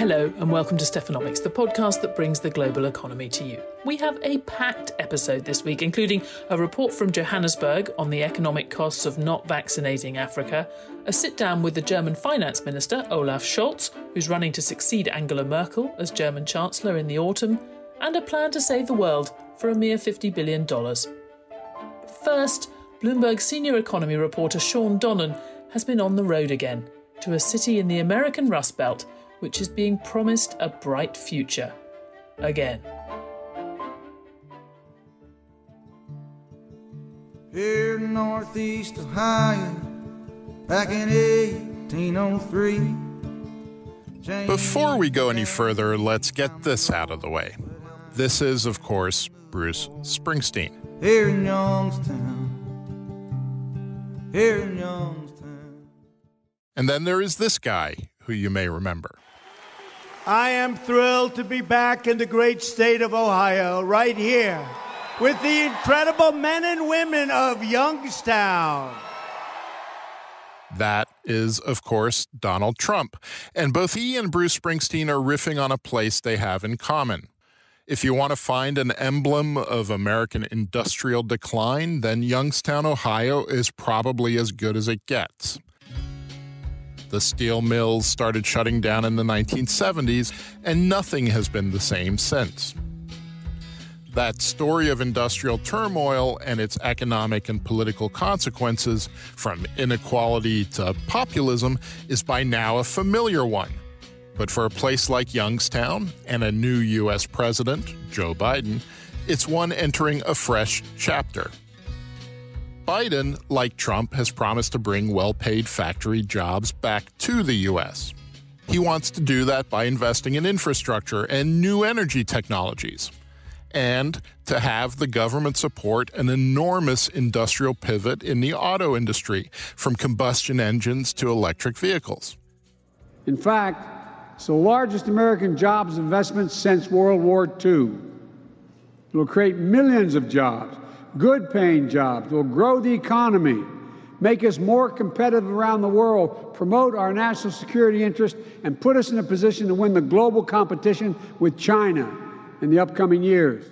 Hello, and welcome to Stephanomics, the podcast that brings the global economy to you. We have a packed episode this week, including a report from Johannesburg on the economic costs of not vaccinating Africa, a sit down with the German finance minister, Olaf Scholz, who's running to succeed Angela Merkel as German Chancellor in the autumn, and a plan to save the world for a mere $50 billion. First, Bloomberg senior economy reporter Shawn Donnan has been on the road again to a city in the American Rust Belt which is being promised a bright future. Again. Here in Northeast Ohio, back in 1803. Before we go any further, let's get this out of the way. This is, of course, Bruce Springsteen. Here in Youngstown. Here in Youngstown. And then there is this guy who you may remember. I am thrilled to be back in the great state of Ohio, right here, with the incredible men and women of Youngstown. That is, of course, Donald Trump. And both he and Bruce Springsteen are riffing on a place they have in common. If you want to find an emblem of American industrial decline, then Youngstown, Ohio is probably as good as it gets. The steel mills started shutting down in the 1970s, and nothing has been the same since. That story of industrial turmoil and its economic and political consequences, from inequality to populism, is by now a familiar one. But for a place like Youngstown and a new U.S. president, Joe Biden, it's one entering a fresh chapter. Biden, like Trump, has promised to bring well paid factory jobs back to the U.S. He wants to do that by investing in infrastructure and new energy technologies, and to have the government support an enormous industrial pivot in the auto industry from combustion engines to electric vehicles. In fact, it's the largest American jobs investment since World War II. It will create millions of jobs good paying jobs, will grow the economy, make us more competitive around the world, promote our national security interest, and put us in a position to win the global competition with China in the upcoming years.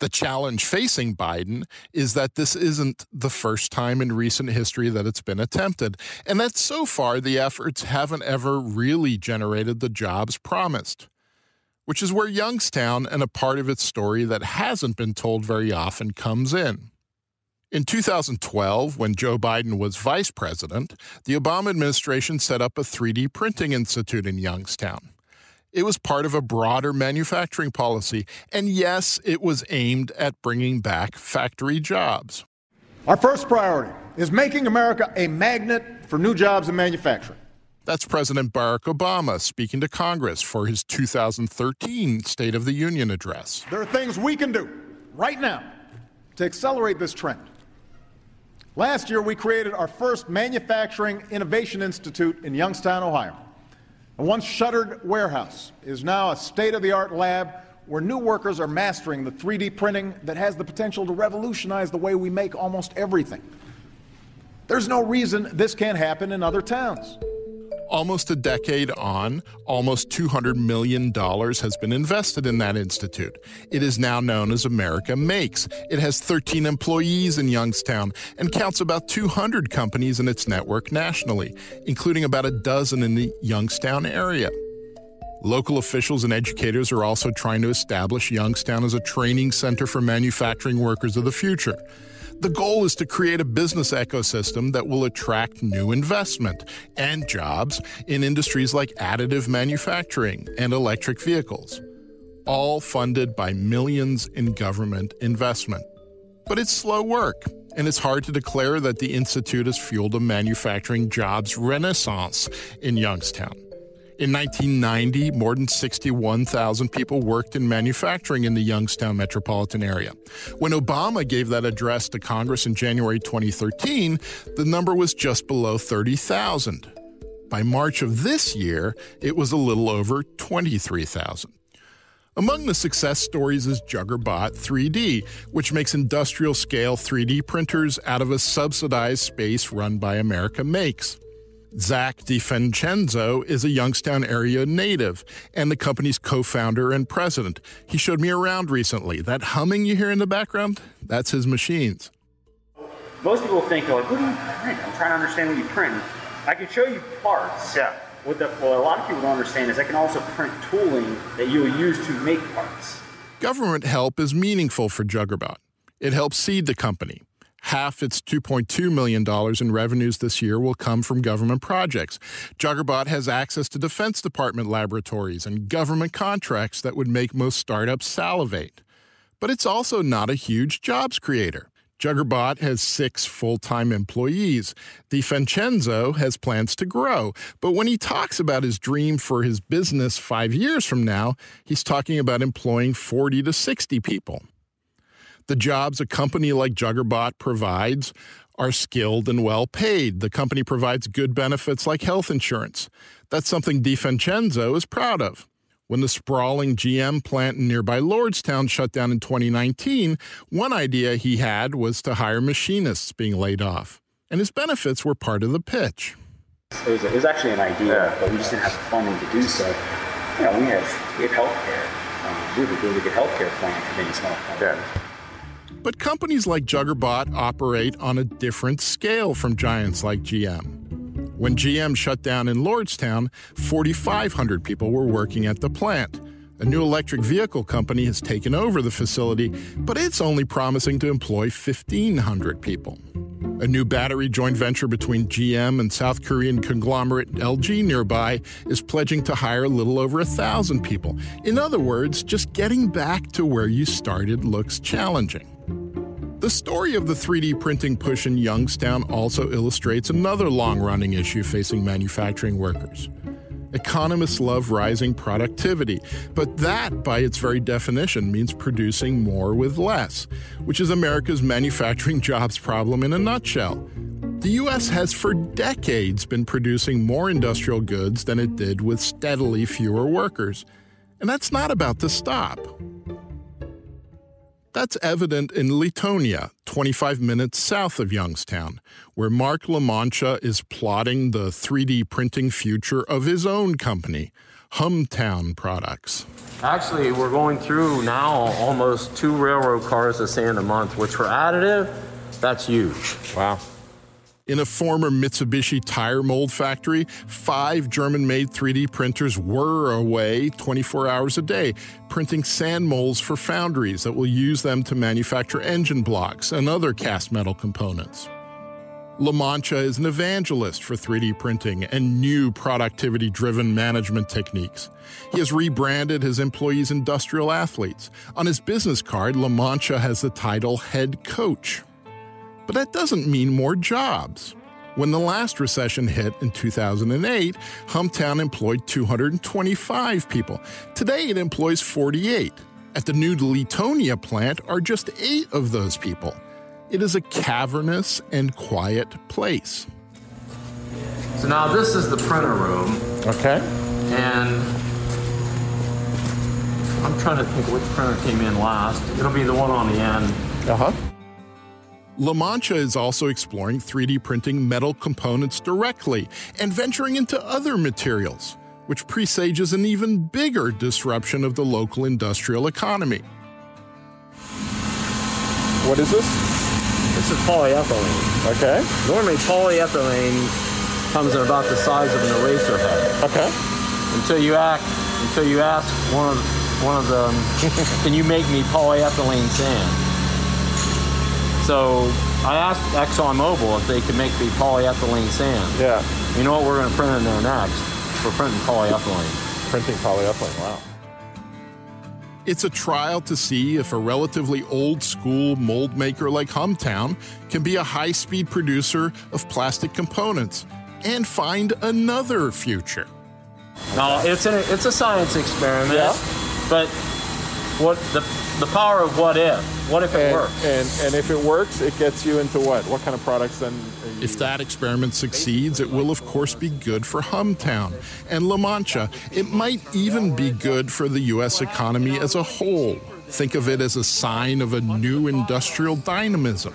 The challenge facing Biden is that this isn't the first time in recent history that it's been attempted, and that so far the efforts haven't ever really generated the jobs promised which is where Youngstown and a part of its story that hasn't been told very often comes in. In 2012, when Joe Biden was vice president, the Obama administration set up a 3D printing institute in Youngstown. It was part of a broader manufacturing policy, and yes, it was aimed at bringing back factory jobs. Our first priority is making America a magnet for new jobs in manufacturing. That's President Barack Obama speaking to Congress for his 2013 State of the Union address. There are things we can do right now to accelerate this trend. Last year, we created our first Manufacturing Innovation Institute in Youngstown, Ohio. A once shuttered warehouse is now a state of the art lab where new workers are mastering the 3D printing that has the potential to revolutionize the way we make almost everything. There's no reason this can't happen in other towns. Almost a decade on, almost $200 million has been invested in that institute. It is now known as America Makes. It has 13 employees in Youngstown and counts about 200 companies in its network nationally, including about a dozen in the Youngstown area. Local officials and educators are also trying to establish Youngstown as a training center for manufacturing workers of the future. The goal is to create a business ecosystem that will attract new investment and jobs in industries like additive manufacturing and electric vehicles, all funded by millions in government investment. But it's slow work, and it's hard to declare that the Institute has fueled a manufacturing jobs renaissance in Youngstown. In 1990, more than 61,000 people worked in manufacturing in the Youngstown metropolitan area. When Obama gave that address to Congress in January 2013, the number was just below 30,000. By March of this year, it was a little over 23,000. Among the success stories is Juggerbot 3D, which makes industrial scale 3D printers out of a subsidized space run by America Makes. Zach DiFincenzo is a Youngstown area native and the company's co founder and president. He showed me around recently. That humming you hear in the background, that's his machines. Most people think, like, what do you print? I'm trying to understand what you print. I can show you parts. Yeah. What, the, what a lot of people don't understand is I can also print tooling that you will use to make parts. Government help is meaningful for Juggerbot. It helps seed the company. Half its $2.2 million in revenues this year will come from government projects. Juggerbot has access to Defense Department laboratories and government contracts that would make most startups salivate. But it's also not a huge jobs creator. Juggerbot has six full time employees. DiFincenzo has plans to grow. But when he talks about his dream for his business five years from now, he's talking about employing 40 to 60 people. The jobs a company like Juggerbot provides are skilled and well paid. The company provides good benefits like health insurance. That's something DiFincenzo is proud of. When the sprawling GM plant in nearby Lordstown shut down in 2019, one idea he had was to hire machinists being laid off, and his benefits were part of the pitch. It was, it was actually an idea, but we just didn't have the funding to do so. You know, we have we have healthcare. Um, we have a really good healthcare plan for being a small company. Yeah. But companies like Juggerbot operate on a different scale from giants like GM. When GM shut down in Lordstown, 4,500 people were working at the plant. A new electric vehicle company has taken over the facility, but it's only promising to employ 1,500 people. A new battery joint venture between GM and South Korean conglomerate LG nearby is pledging to hire a little over a thousand people. In other words, just getting back to where you started looks challenging. The story of the 3D printing push in Youngstown also illustrates another long running issue facing manufacturing workers. Economists love rising productivity, but that, by its very definition, means producing more with less, which is America's manufacturing jobs problem in a nutshell. The U.S. has for decades been producing more industrial goods than it did with steadily fewer workers. And that's not about to stop. That's evident in Leetonia, 25 minutes south of Youngstown, where Mark Lamoncha is plotting the 3D printing future of his own company, Humtown Products. Actually, we're going through now almost two railroad cars of sand a month, which for additive, that's huge. Wow. In a former Mitsubishi tire mold factory, five German made 3D printers were away 24 hours a day, printing sand molds for foundries that will use them to manufacture engine blocks and other cast metal components. Lamoncha is an evangelist for 3D printing and new productivity driven management techniques. He has rebranded his employees industrial athletes. On his business card, Lamoncha has the title head coach. But that doesn't mean more jobs. When the last recession hit in 2008, Humtown employed 225 people. Today it employs 48. At the new Leetonia plant are just eight of those people. It is a cavernous and quiet place. So now this is the printer room, Okay. and I'm trying to think which printer came in last. It'll be the one on the end. Uh huh. Lamoncha is also exploring 3D printing metal components directly and venturing into other materials, which presages an even bigger disruption of the local industrial economy. What is this? This is polyethylene. Okay. Normally, polyethylene comes in about the size of an eraser head. Okay. Until you act, until you ask one of one of them, can you make me polyethylene sand? So I asked ExxonMobil if they could make the polyethylene sand. Yeah. You know what we're going to print in there next? We're printing polyethylene. Printing polyethylene. Wow. It's a trial to see if a relatively old school mold maker like Humtown can be a high speed producer of plastic components and find another future. No, it's a, it's a science experiment, Yeah. but what the, the power of what if? What if it And, works? and and if it works, it gets you into what? What kind of products then? If that experiment succeeds, it will, of course, be good for Humtown and Lamoncha. It might even be good for the U.S. economy as a whole. Think of it as a sign of a new industrial dynamism.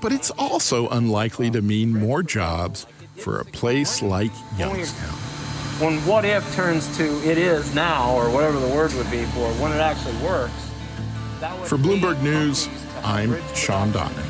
But it's also unlikely to mean more jobs for a place like Youngstown. When what if turns to it is now, or whatever the word would be for when it actually works. that would For Bloomberg News, I'm Shawn Donnan.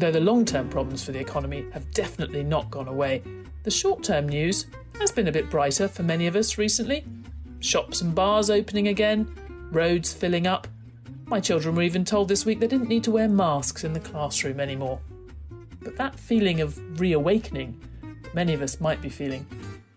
Though the long term problems for the economy have definitely not gone away, the short term news has been a bit brighter for many of us recently. Shops and bars opening again, roads filling up. My children were even told this week they didn't need to wear masks in the classroom anymore. But that feeling of reawakening many of us might be feeling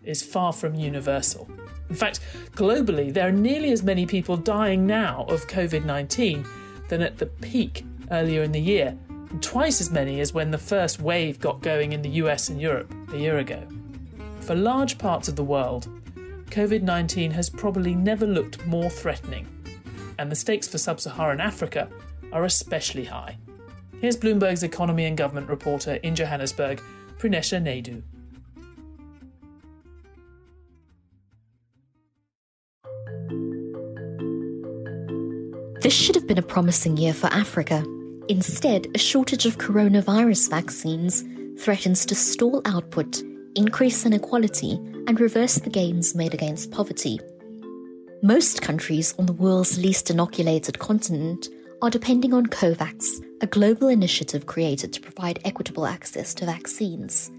is far from universal. In fact, globally, there are nearly as many people dying now of COVID 19 than at the peak earlier in the year, twice as many as when the first wave got going in the US and Europe a year ago. For large parts of the world, COVID 19 has probably never looked more threatening, and the stakes for sub Saharan Africa are especially high. Here's Bloomberg's economy and government reporter in Johannesburg, Prinesha Naidoo. This should have been a promising year for Africa. Instead, a shortage of coronavirus vaccines threatens to stall output, increase inequality, and reverse the gains made against poverty. Most countries on the world's least inoculated continent are depending on COVAX, a global initiative created to provide equitable access to vaccines.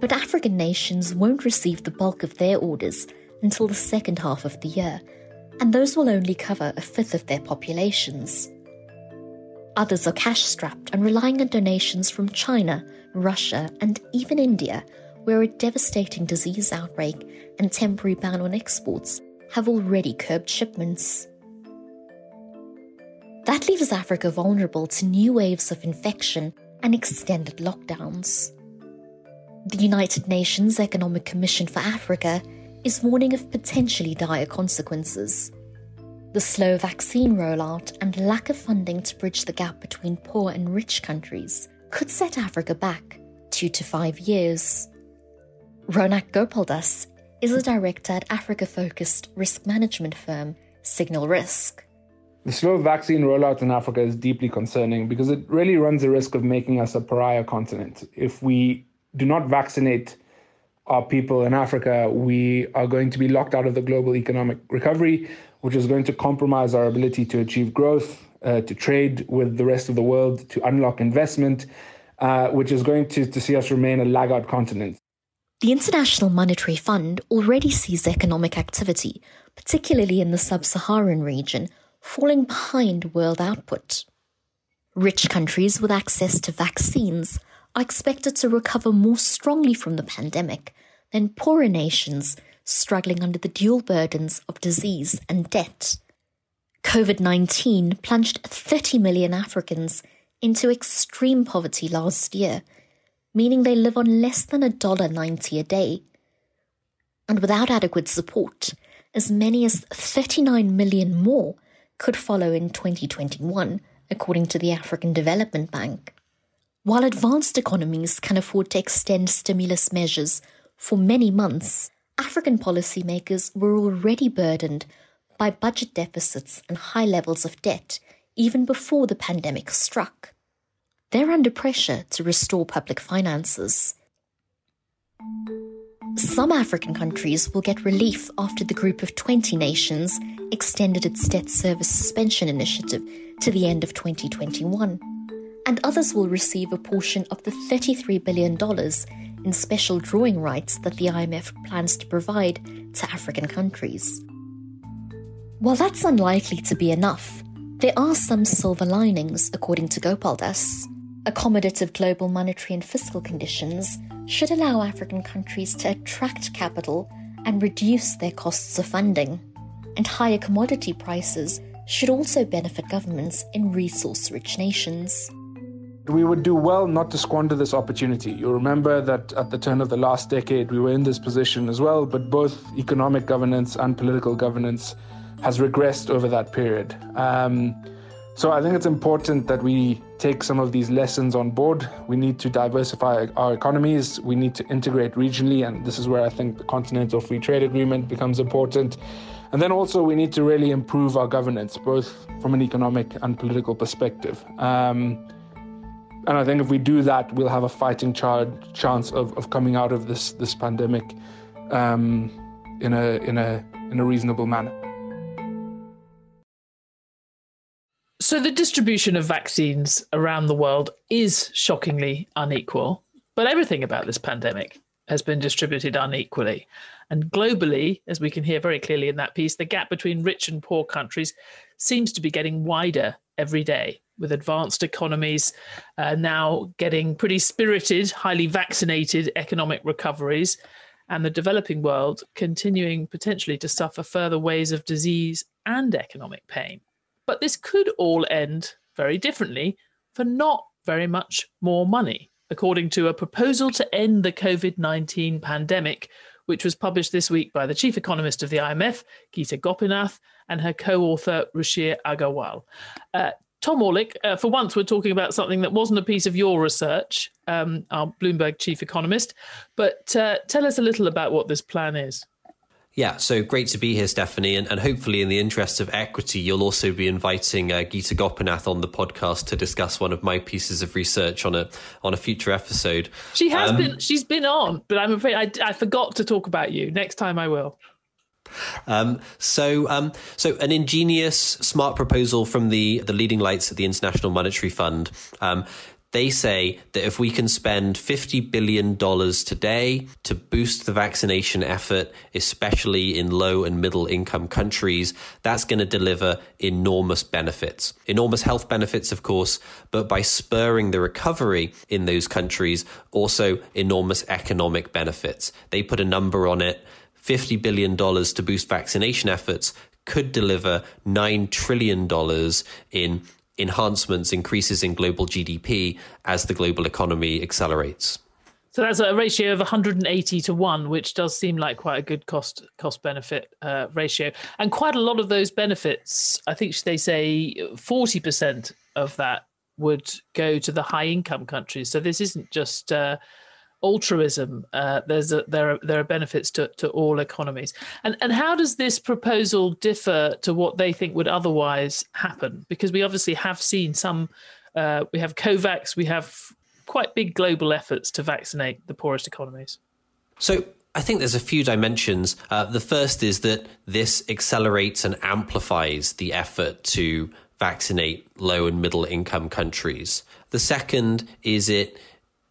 But African nations won't receive the bulk of their orders until the second half of the year, and those will only cover a fifth of their populations. Others are cash strapped and relying on donations from China, Russia, and even India, where a devastating disease outbreak and temporary ban on exports have already curbed shipments. That leaves Africa vulnerable to new waves of infection and extended lockdowns. The United Nations Economic Commission for Africa is warning of potentially dire consequences. The slow vaccine rollout and lack of funding to bridge the gap between poor and rich countries could set Africa back two to five years. Ronak Gopaldas is a director at Africa focused risk management firm Signal Risk. The slow vaccine rollout in Africa is deeply concerning because it really runs the risk of making us a pariah continent. If we do not vaccinate our people in Africa, we are going to be locked out of the global economic recovery, which is going to compromise our ability to achieve growth, uh, to trade with the rest of the world, to unlock investment, uh, which is going to, to see us remain a laggard continent. The International Monetary Fund already sees economic activity, particularly in the sub Saharan region, falling behind world output. Rich countries with access to vaccines are expected to recover more strongly from the pandemic than poorer nations struggling under the dual burdens of disease and debt. COVID 19 plunged 30 million Africans into extreme poverty last year, meaning they live on less than $1.90 a day. And without adequate support, as many as 39 million more could follow in 2021, according to the African Development Bank. While advanced economies can afford to extend stimulus measures for many months, African policymakers were already burdened by budget deficits and high levels of debt even before the pandemic struck. They're under pressure to restore public finances. Some African countries will get relief after the Group of 20 nations extended its debt service suspension initiative to the end of 2021, and others will receive a portion of the $33 billion in special drawing rights that the IMF plans to provide to African countries. While that's unlikely to be enough, there are some silver linings, according to Gopaldas. Accommodative global monetary and fiscal conditions should allow African countries to attract capital and reduce their costs of funding. And higher commodity prices should also benefit governments in resource rich nations. We would do well not to squander this opportunity. You remember that at the turn of the last decade, we were in this position as well, but both economic governance and political governance has regressed over that period. Um, so I think it's important that we take some of these lessons on board. We need to diversify our economies. We need to integrate regionally, and this is where I think the Continental Free Trade Agreement becomes important. And then also we need to really improve our governance, both from an economic and political perspective. Um, and I think if we do that, we'll have a fighting chance of, of coming out of this this pandemic um, in a in a in a reasonable manner. So, the distribution of vaccines around the world is shockingly unequal, but everything about this pandemic has been distributed unequally. And globally, as we can hear very clearly in that piece, the gap between rich and poor countries seems to be getting wider every day, with advanced economies uh, now getting pretty spirited, highly vaccinated economic recoveries, and the developing world continuing potentially to suffer further waves of disease and economic pain. But this could all end very differently for not very much more money, according to a proposal to end the COVID 19 pandemic, which was published this week by the chief economist of the IMF, Geeta Gopinath, and her co author, Ruchir Agarwal. Uh, Tom Orlik, uh, for once, we're talking about something that wasn't a piece of your research, um, our Bloomberg chief economist. But uh, tell us a little about what this plan is. Yeah, so great to be here, Stephanie. And, and hopefully, in the interest of equity, you'll also be inviting uh, Geeta Gopinath on the podcast to discuss one of my pieces of research on a on a future episode. She has um, been she's been on, but I'm afraid I, I forgot to talk about you. Next time I will. Um, so, um, so an ingenious, smart proposal from the the leading lights at the International Monetary Fund um, they say that if we can spend $50 billion today to boost the vaccination effort, especially in low and middle income countries, that's going to deliver enormous benefits. Enormous health benefits, of course, but by spurring the recovery in those countries, also enormous economic benefits. They put a number on it. $50 billion to boost vaccination efforts could deliver $9 trillion in enhancements, increases in global GDP as the global economy accelerates. So that's a ratio of 180 to one, which does seem like quite a good cost cost benefit uh, ratio. And quite a lot of those benefits, I think they say 40% of that would go to the high income countries. So this isn't just uh, altruism. Uh, there's a, there are there are benefits to, to all economies. And and how does this proposal differ to what they think would otherwise happen? Because we obviously have seen some. Uh, we have COVAX. We have quite big global efforts to vaccinate the poorest economies. So I think there's a few dimensions. Uh, the first is that this accelerates and amplifies the effort to vaccinate low and middle income countries. The second is it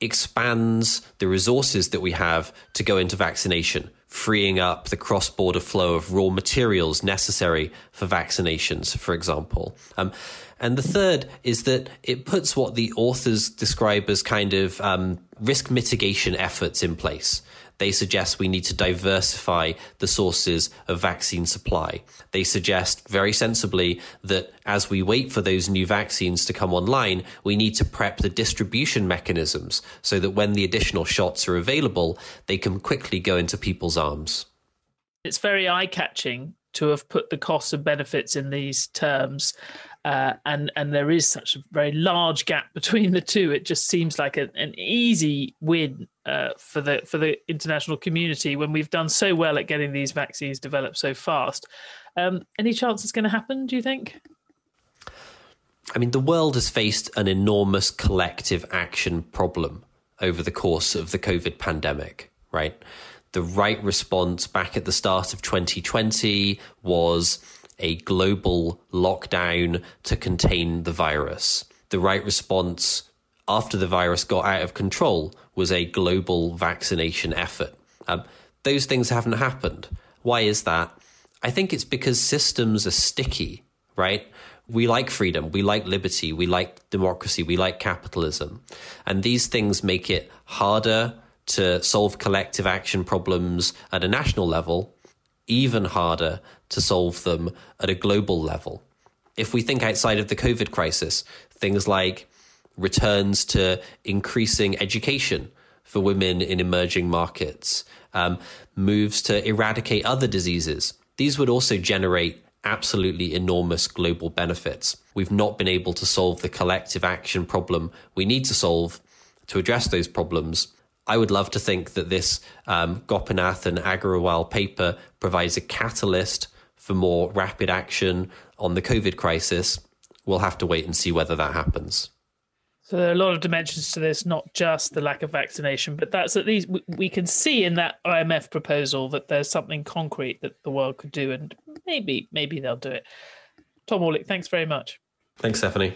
expands the resources that we have to go into vaccination, freeing up the cross border flow of raw materials necessary for vaccinations, for example. Um, and the third is that it puts what the authors describe as kind of um, risk mitigation efforts in place. They suggest we need to diversify the sources of vaccine supply. They suggest very sensibly that as we wait for those new vaccines to come online, we need to prep the distribution mechanisms so that when the additional shots are available, they can quickly go into people's arms. It's very eye catching to have put the costs and benefits in these terms. Uh, and and there is such a very large gap between the two. It just seems like a, an easy win uh, for the for the international community when we've done so well at getting these vaccines developed so fast. Um, any chance it's going to happen? Do you think? I mean, the world has faced an enormous collective action problem over the course of the COVID pandemic, right? The right response back at the start of 2020 was a global lockdown to contain the virus. The right response after the virus got out of control was a global vaccination effort. Um, those things haven't happened. Why is that? I think it's because systems are sticky, right? We like freedom, we like liberty, we like democracy, we like capitalism. And these things make it harder to solve collective action problems at a national level, even harder to solve them at a global level. If we think outside of the COVID crisis, things like returns to increasing education for women in emerging markets, um, moves to eradicate other diseases, these would also generate absolutely enormous global benefits. We've not been able to solve the collective action problem we need to solve to address those problems. I would love to think that this um, Gopinath and Agarwal paper provides a catalyst for more rapid action on the COVID crisis. We'll have to wait and see whether that happens. So there are a lot of dimensions to this, not just the lack of vaccination, but that's at least we can see in that IMF proposal that there's something concrete that the world could do, and maybe maybe they'll do it. Tom Orlik, thanks very much. Thanks, Stephanie.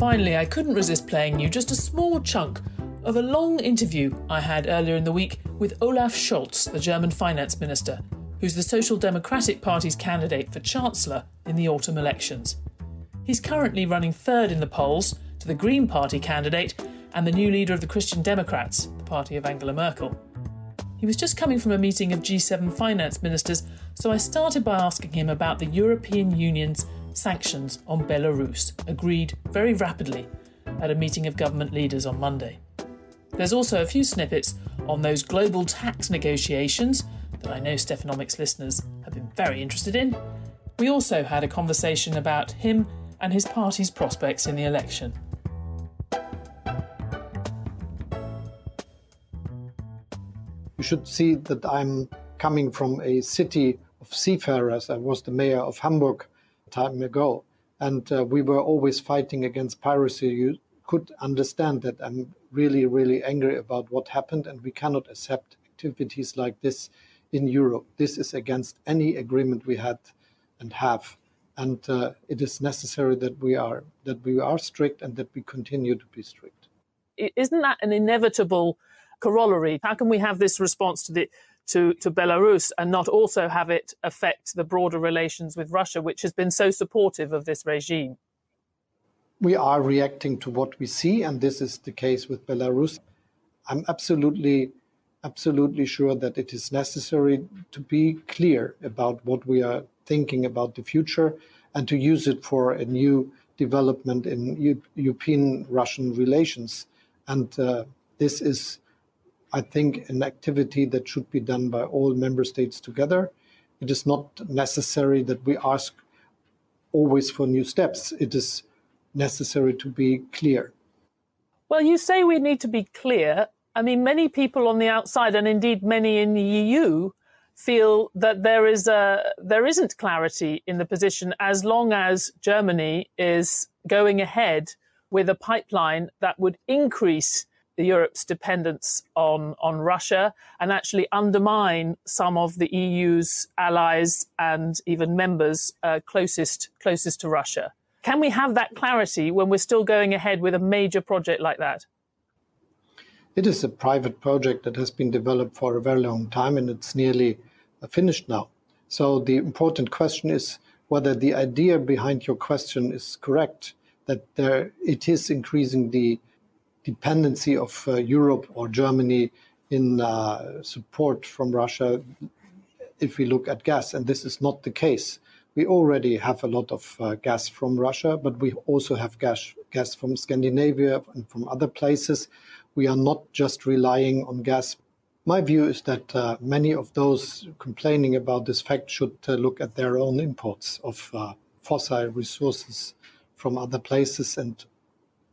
Finally, I couldn't resist playing you just a small chunk of a long interview I had earlier in the week with Olaf Scholz, the German finance minister, who's the Social Democratic Party's candidate for Chancellor in the autumn elections. He's currently running third in the polls to the Green Party candidate and the new leader of the Christian Democrats, the party of Angela Merkel. He was just coming from a meeting of G7 finance ministers, so I started by asking him about the European Union's sanctions on Belarus, agreed very rapidly at a meeting of government leaders on Monday. There's also a few snippets on those global tax negotiations that I know Stephanomics listeners have been very interested in. We also had a conversation about him and his party's prospects in the election. You should see that I'm coming from a city of seafarers. I was the mayor of Hamburg time ago. And uh, we were always fighting against piracy. You could understand that I'm really, really angry about what happened, and we cannot accept activities like this in Europe. This is against any agreement we had and have. And uh, it is necessary that we are that we are strict and that we continue to be strict. Isn't that an inevitable corollary? How can we have this response to the to, to Belarus and not also have it affect the broader relations with Russia, which has been so supportive of this regime? We are reacting to what we see, and this is the case with Belarus. I'm absolutely, absolutely sure that it is necessary to be clear about what we are thinking about the future and to use it for a new development in European Russian relations. And uh, this is I think, an activity that should be done by all member states together. It is not necessary that we ask always for new steps. It is necessary to be clear. Well, you say we need to be clear. I mean, many people on the outside, and indeed many in the EU, feel that there is a there isn't clarity in the position as long as Germany is going ahead with a pipeline that would increase Europe's dependence on, on Russia and actually undermine some of the EU's allies and even members uh, closest, closest to Russia. Can we have that clarity when we're still going ahead with a major project like that? It is a private project that has been developed for a very long time, and it's nearly finished now. So the important question is whether the idea behind your question is correct, that there, it is increasing the dependency of uh, Europe or Germany in uh, support from Russia if we look at gas. And this is not the case. We already have a lot of uh, gas from Russia, but we also have gas, gas from Scandinavia and from other places. We are not just relying on gas. My view is that uh, many of those complaining about this fact should uh, look at their own imports of uh, fossil resources from other places and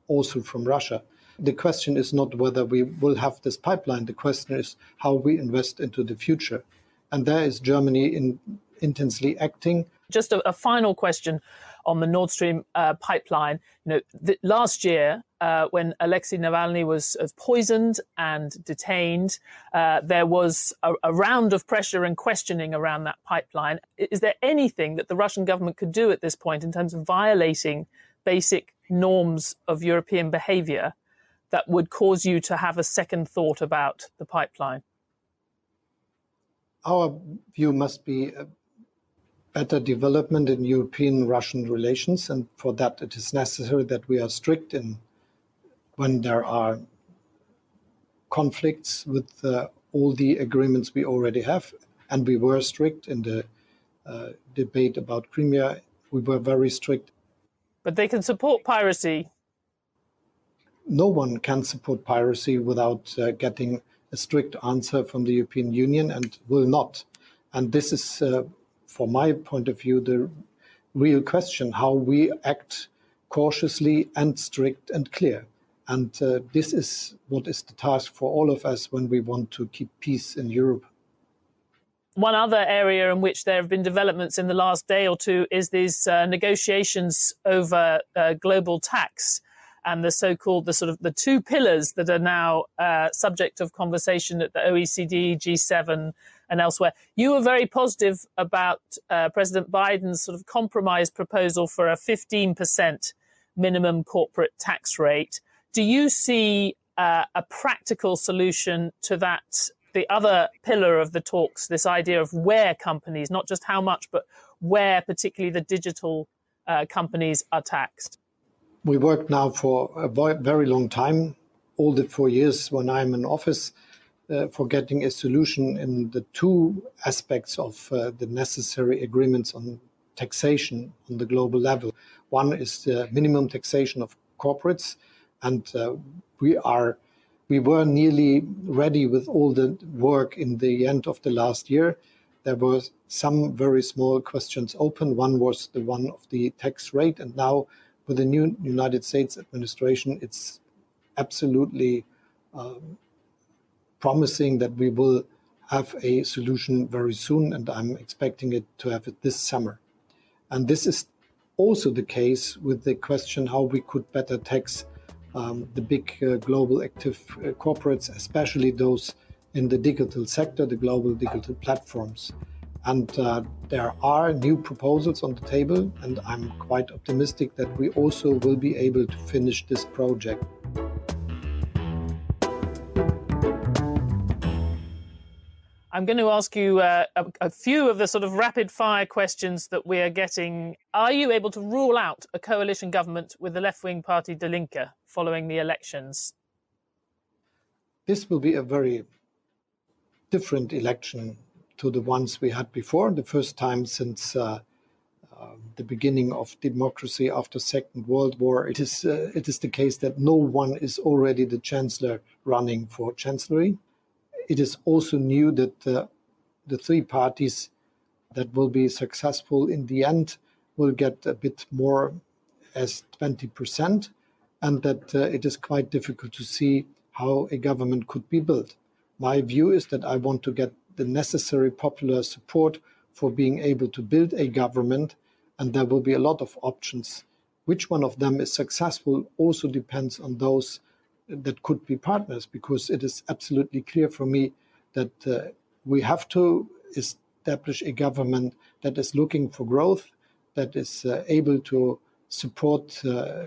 also from Russia. The question is not whether we will have this pipeline. The question is how we invest into the future. And there is Germany in, intensely acting. Just a, a final question on the Nord Stream uh, pipeline. You know, th- last year, uh, when Alexei Navalny was poisoned and detained, uh, there was a, a, round of pressure and questioning around that pipeline. Is there anything that the Russian government could do at this point in terms of violating basic norms of European behavior that would cause you to have a second thought about the pipeline? Our view must be better development in European Russian relations, and for that it is necessary that we are strict in when there are conflicts with uh, all the agreements we already have, and we were strict in the uh, debate about Crimea. We were very strict. But they can support piracy no one can support piracy without uh, getting a strict answer from the European Union and will not. And this is, uh, from my point of view, the real question how we act cautiously and strict and clear. And uh, this is what is the task for all of us when we want to keep peace in Europe. One other area in which there have been developments in the last day or two is these uh, negotiations over uh, global tax and the so-called the sort of the two pillars that are now uh, subject of conversation at the OECD, G7, and elsewhere. You were very positive about uh, President Biden's sort of compromise proposal for a 15% minimum corporate tax rate. Do you see uh, a practical solution to that? The other pillar of the talks, this idea of where companies, not just how much, but where particularly the digital uh, companies are taxed we worked now for a very long time, all the four years when I'm in office, uh, for getting a solution in the two aspects of uh, the necessary agreements on taxation on the global level. One is the minimum taxation of corporates, and uh, we are we were nearly ready with all the work in the end of the last year. There were some very small questions open. One was the one of the tax rate, and now with the new United States administration, it's absolutely um, promising that we will have a solution very soon, and I'm expecting it to have it this summer. And this is also the case with the question how we could better tax um, the big uh, global active uh, corporates, especially those in the digital sector, the global digital platforms. And uh, there are new proposals on the table, and I'm quite optimistic that we also will be able to finish this project. I'm going to ask you uh, a, a, few of the sort of rapid fire questions that we are getting. Are you able to rule out a coalition government with the left wing party Die Linke following the elections? This will be a very different election to the ones we had before, the first time since uh, uh, the beginning of democracy after Second World War. It is uh, it is the case that no one is already the chancellor running for chancellery. It is also new that uh, the three parties that will be successful in the end will get a bit more as 20%, and that uh, it is quite difficult to see how a government could be built. My view is that I want to get the necessary popular support for being able to build a government, and there will be a lot of options. Which one of them is successful also depends on those that could be partners, because it is absolutely clear for me that uh, we have to establish a government that is looking for growth, that is uh, able to support uh,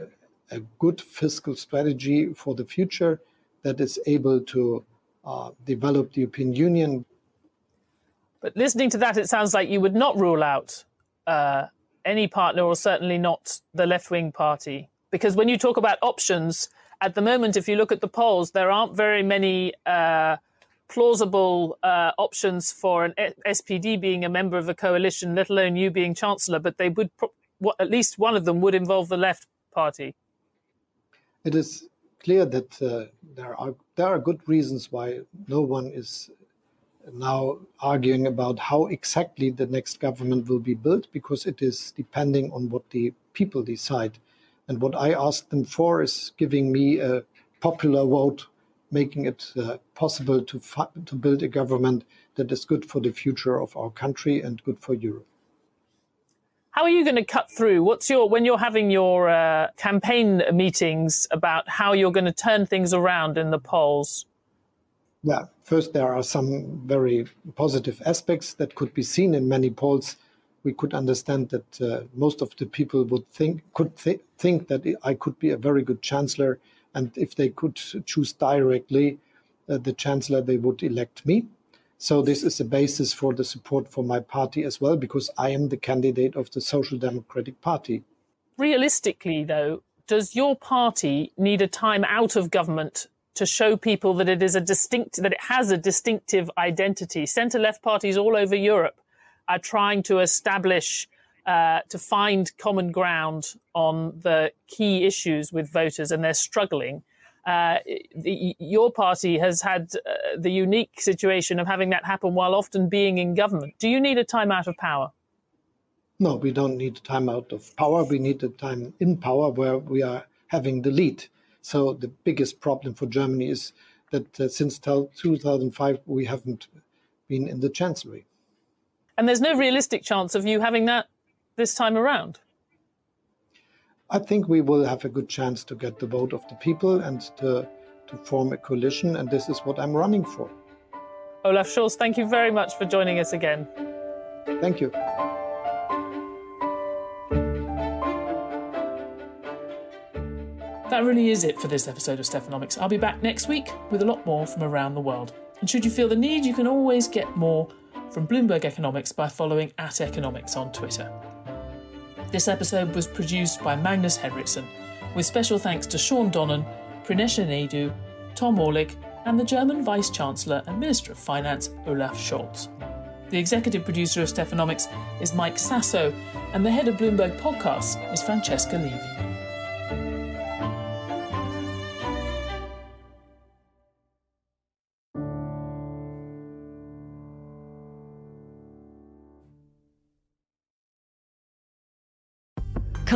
a good fiscal strategy for the future, that is able to uh, develop the European Union But listening to that, it sounds like you would not rule out uh, any partner, or certainly not the left wing party. Because when you talk about options, at the moment, if you look at the polls, there aren't very many uh, plausible uh, options for an SPD being a member of a coalition, let alone you being chancellor. But they would, pro- at least one of them would involve the left party. It is clear that uh, there are there are good reasons why no one is now arguing about how exactly the next government will be built because it is depending on what the people decide. And what I asked them for is giving me a popular vote, making it uh, possible to, to build a government that is good for the future of our country and good for Europe. How are you going to cut through? What's your when you're having your uh, campaign meetings about how you're going to turn things around in the polls? Yeah, first there are some very positive aspects that could be seen in many polls. We could understand that uh, most of the people would think could th- think that I could be a very good chancellor, and if they could choose directly uh, the chancellor, they would elect me. So this is a basis for the support for my party as well, because I am the candidate of the Social Democratic Party. Realistically, though, does your party need a time out of government to show people that it is a distinct that it has a distinctive identity. Centre left parties all over Europe are trying to establish uh, to find common ground on the key issues with voters, and they're struggling. Uh, the, your party has had uh, the unique situation of having that happen while often being in government. Do you need a time out of power? No, we don't need a time out of power. We need a time in power where we are having the lead. So the biggest problem for Germany is that uh, since 2005 we haven't been in the chancellery. And there's no realistic chance of you having that this time around. I think we will have a good chance to get the vote of the people and to, to form a coalition, and this is what I'm running for. Olaf Scholz, thank you very much for joining us again. Thank you. That really is it for this episode of Stephanomics. I'll be back next week with a lot more from around the world. And should you feel the need, you can always get more from Bloomberg Economics by following at Economics on Twitter. This episode was produced by Magnus Henriksson, with special thanks to Shawn Donnan, Prinesha Naidoo, Tom Orlik, and the German Vice Chancellor and Minister of Finance, Olaf Scholz. The executive producer of Stephanomics is Mike Sasso, and the head of Bloomberg Podcasts is Francesca Levy.